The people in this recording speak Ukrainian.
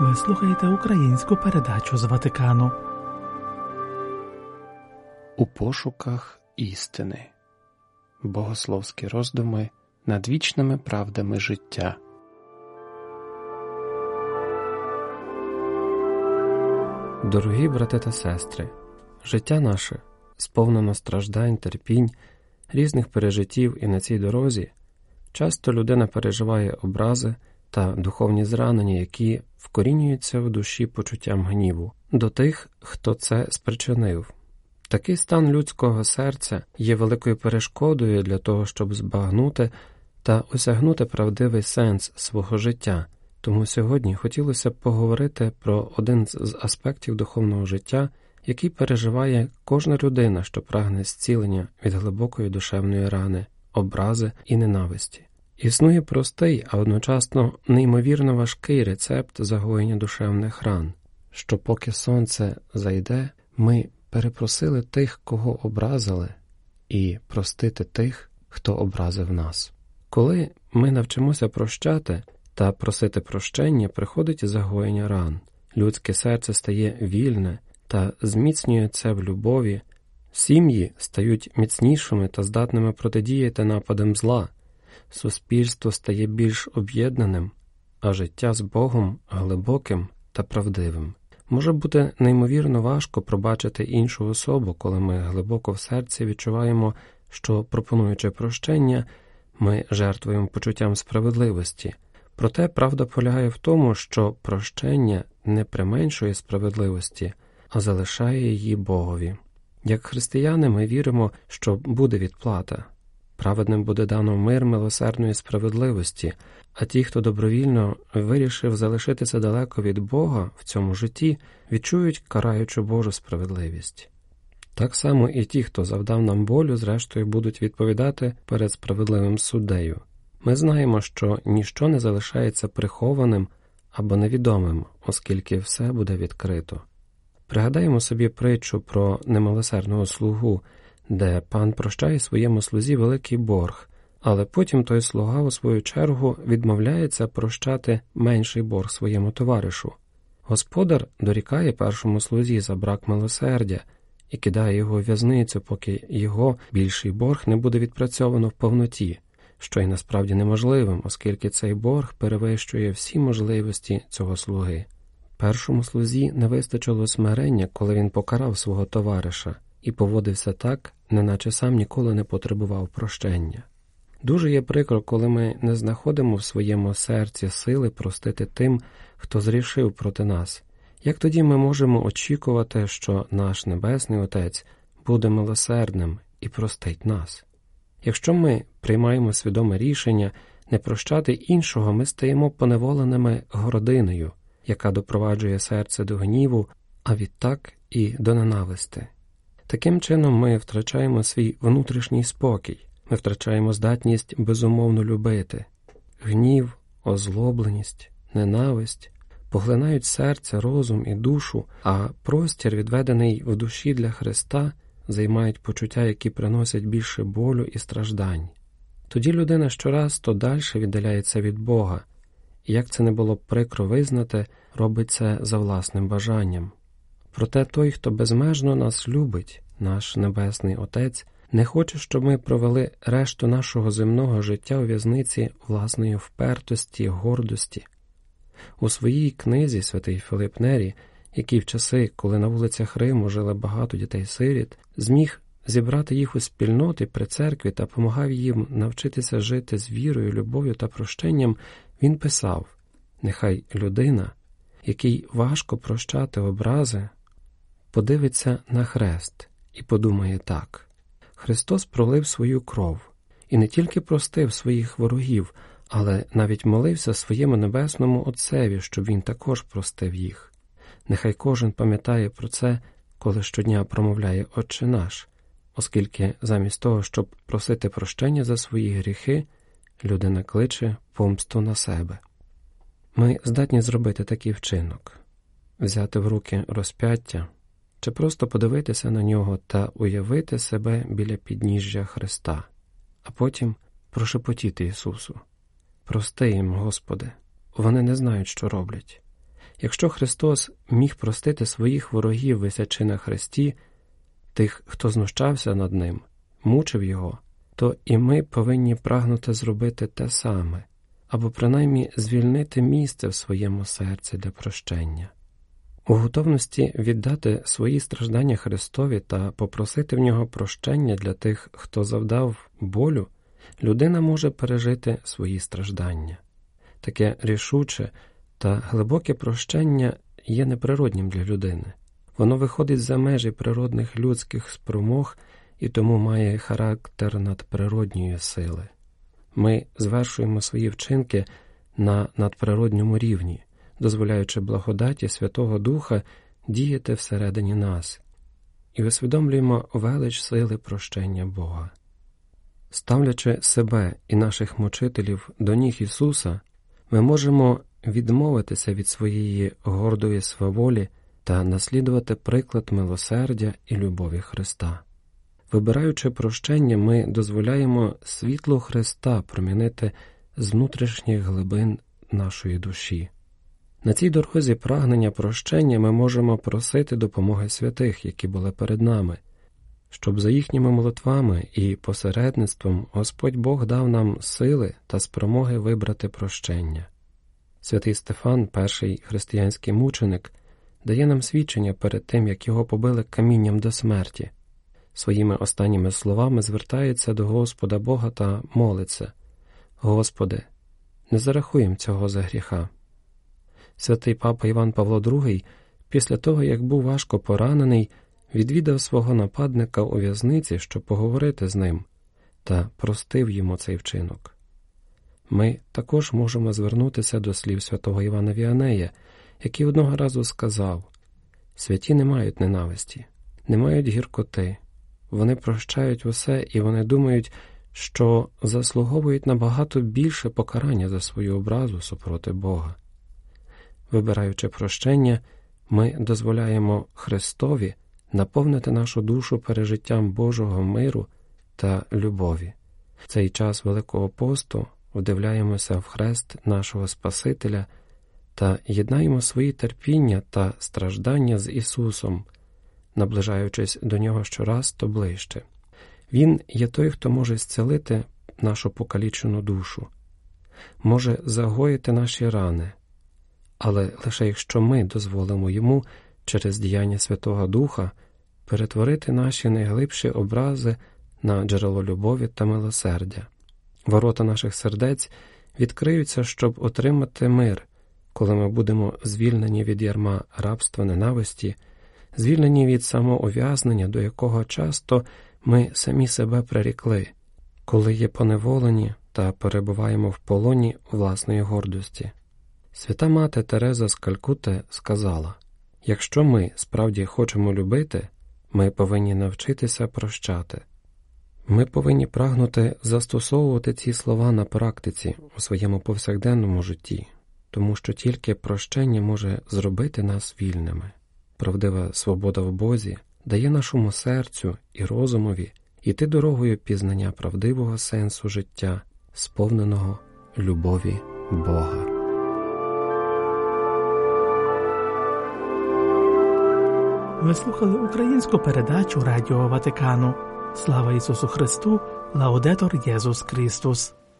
Ви слухаєте українську передачу з Ватикану. У пошуках істини. Богословські роздуми над вічними правдами життя. Дорогі брати та сестри, життя наше сповнено страждань, терпінь, різних пережиттів і на цій дорозі. Часто людина переживає образи та духовні зранення, які вкорінюються в душі почуттям гніву, до тих, хто це спричинив. Такий стан людського серця є великою перешкодою для того, щоб збагнути та осягнути правдивий сенс свого життя. Тому сьогодні хотілося б поговорити про один з аспектів духовного життя, який переживає кожна людина, що прагне зцілення від глибокої душевної рани, образи і ненависті. Існує простий, а одночасно неймовірно важкий рецепт загоєння душевних ран, що поки сонце зайде, ми перепросили тих, кого образили, і простити тих, хто образив нас. Коли ми навчимося прощати та просити прощення, приходить загоєння ран, людське серце стає вільне та зміцнює це в любові, сім'ї стають міцнішими та здатними протидіяти нападам зла суспільство стає більш об'єднаним, а життя з Богом глибоким та правдивим. Може бути неймовірно важко пробачити іншу особу, коли ми глибоко в серці відчуваємо, що, пропонуючи прощення, ми жертвуємо почуттям справедливості. Проте правда полягає в тому, що прощення не применшує справедливості, а залишає її Богові. Як християни, ми віримо, що буде відплата, Праведним буде дано мир милосердної справедливості, а ті, хто добровільно вирішив залишитися далеко від Бога в цьому житті, відчують караючу Божу справедливість. Так само і ті, хто завдав нам болю, зрештою будуть відповідати перед справедливим суддею. Ми знаємо, що ніщо не залишається прихованим або невідомим, оскільки все буде відкрито. Пригадаємо собі притчу про немилосердного слугу де пан прощає своєму слузі великий борг, але потім той слуга, у свою чергу, відмовляється прощати менший борг своєму товаришу. Господар дорікає першому слузі за брак милосердя і кидає його в в'язницю, поки його більший борг не буде відпрацьовано в повноті, що й насправді неможливим, оскільки цей борг перевищує всі можливості цього слуги. Першому слузі не вистачило смирення, коли він покарав свого товариша і поводився так, неначе сам ніколи не потребував прощення. Дуже є прикро, коли ми не знаходимо в своєму серці сили простити тим, хто зрішив проти нас. Як тоді ми можемо очікувати, що наш Небесний Отець буде милосердним і простить нас? Якщо ми приймаємо свідоме рішення не прощати іншого, ми стаємо поневоленими гординою, яка допроваджує серце до гніву, а відтак і до ненависти. Таким чином ми втрачаємо свій внутрішній спокій, ми втрачаємо здатність безумовно любити, гнів, озлобленість, ненависть поглинають серце, розум і душу, а простір, відведений в душі для Христа, займають почуття, які приносять більше болю і страждань. Тоді людина щораз то далі віддаляється від Бога, і як це не було прикро визнати, робить це за власним бажанням. Проте той, хто безмежно нас любить, наш Небесний Отець, не хоче, щоб ми провели решту нашого земного життя у в'язниці власної впертості, гордості. У своїй книзі святий Филип Нері, який в часи, коли на вулицях Риму жили багато дітей-сиріт, зміг зібрати їх у спільноти при церкві та помагав їм навчитися жити з вірою, любов'ю та прощенням, він писав: Нехай людина, якій важко прощати образи, подивиться на хрест і подумає так: Христос пролив свою кров і не тільки простив своїх ворогів, але навіть молився своєму небесному Отцеві, щоб він також простив їх. Нехай кожен пам'ятає про це, коли щодня промовляє Отче наш, оскільки замість того, щоб просити прощення за свої гріхи, людина кличе помсту на себе. Ми здатні зробити такий вчинок, взяти в руки розп'яття чи просто подивитися на нього та уявити себе біля підніжжя Христа, а потім прошепотіти Ісусу. Прости їм, Господи, вони не знають, що роблять. Якщо Христос міг простити своїх ворогів, висячи на хресті, тих, хто знущався над ним, мучив його, то і ми повинні прагнути зробити те саме, або принаймні звільнити місце в своєму серці для прощення. У готовності віддати свої страждання Христові та попросити в нього прощення для тих, хто завдав болю, людина може пережити свої страждання. Таке рішуче та глибоке прощення є неприроднім для людини. Воно виходить за межі природних людських спромог і тому має характер надприродньої сили. Ми звершуємо свої вчинки на надприродньому рівні, дозволяючи благодаті Святого Духа діяти всередині нас, і усвідомлюємо велич сили прощення Бога. Ставлячи себе і наших мучителів до ніг Ісуса, ми можемо відмовитися від своєї гордої сваволі та наслідувати приклад милосердя і любові Христа. Вибираючи прощення, ми дозволяємо світло Христа промінити з внутрішніх глибин нашої душі. На цій дорозі прагнення прощення ми можемо просити допомоги святих, які були перед нами, щоб за їхніми молитвами і посередництвом Господь Бог дав нам сили та спромоги вибрати прощення. Святий Стефан, перший християнський мученик, дає нам свідчення перед тим, як його побили камінням до смерті. Своїми останніми словами звертається до Господа Бога та молиться Господи, не зарахуємо цього за гріха. Святий папа Іван Павло II, після того, як був важко поранений, відвідав свого нападника у в'язниці, щоб поговорити з ним, та простив йому цей вчинок. Ми також можемо звернутися до слів святого Івана Віанея, який одного разу сказав святі не мають ненависті, не мають гіркоти, вони прощають усе і вони думають, що заслуговують набагато більше покарання за свою образу супроти Бога. Вибираючи прощення, ми дозволяємо Христові наповнити нашу душу пережиттям Божого миру та любові. В цей час Великого посту вдивляємося в хрест нашого Спасителя та єднаємо свої терпіння та страждання з Ісусом, наближаючись до Нього щораз то ближче. Він є той, хто може зцілити нашу покалічену душу, може загоїти наші рани, але лише якщо ми дозволимо йому через діяння Святого Духа перетворити наші найглибші образи на джерело любові та милосердя. Ворота наших сердець відкриються, щоб отримати мир, коли ми будемо звільнені від ярма рабства ненависті, звільнені від самоув'язнення, до якого часто ми самі себе прирікли, коли є поневолені та перебуваємо в полоні власної гордості. Свята мати Тереза з Калькути сказала якщо ми справді хочемо любити, ми повинні навчитися прощати. Ми повинні прагнути застосовувати ці слова на практиці у своєму повсякденному житті, тому що тільки прощення може зробити нас вільними. Правдива свобода в Бозі дає нашому серцю і розумові йти дорогою пізнання правдивого сенсу життя, сповненого любові Бога. Ви слухали українську передачу Радіо Ватикану. Слава Ісусу Христу, Лаудетор Єсус Христос.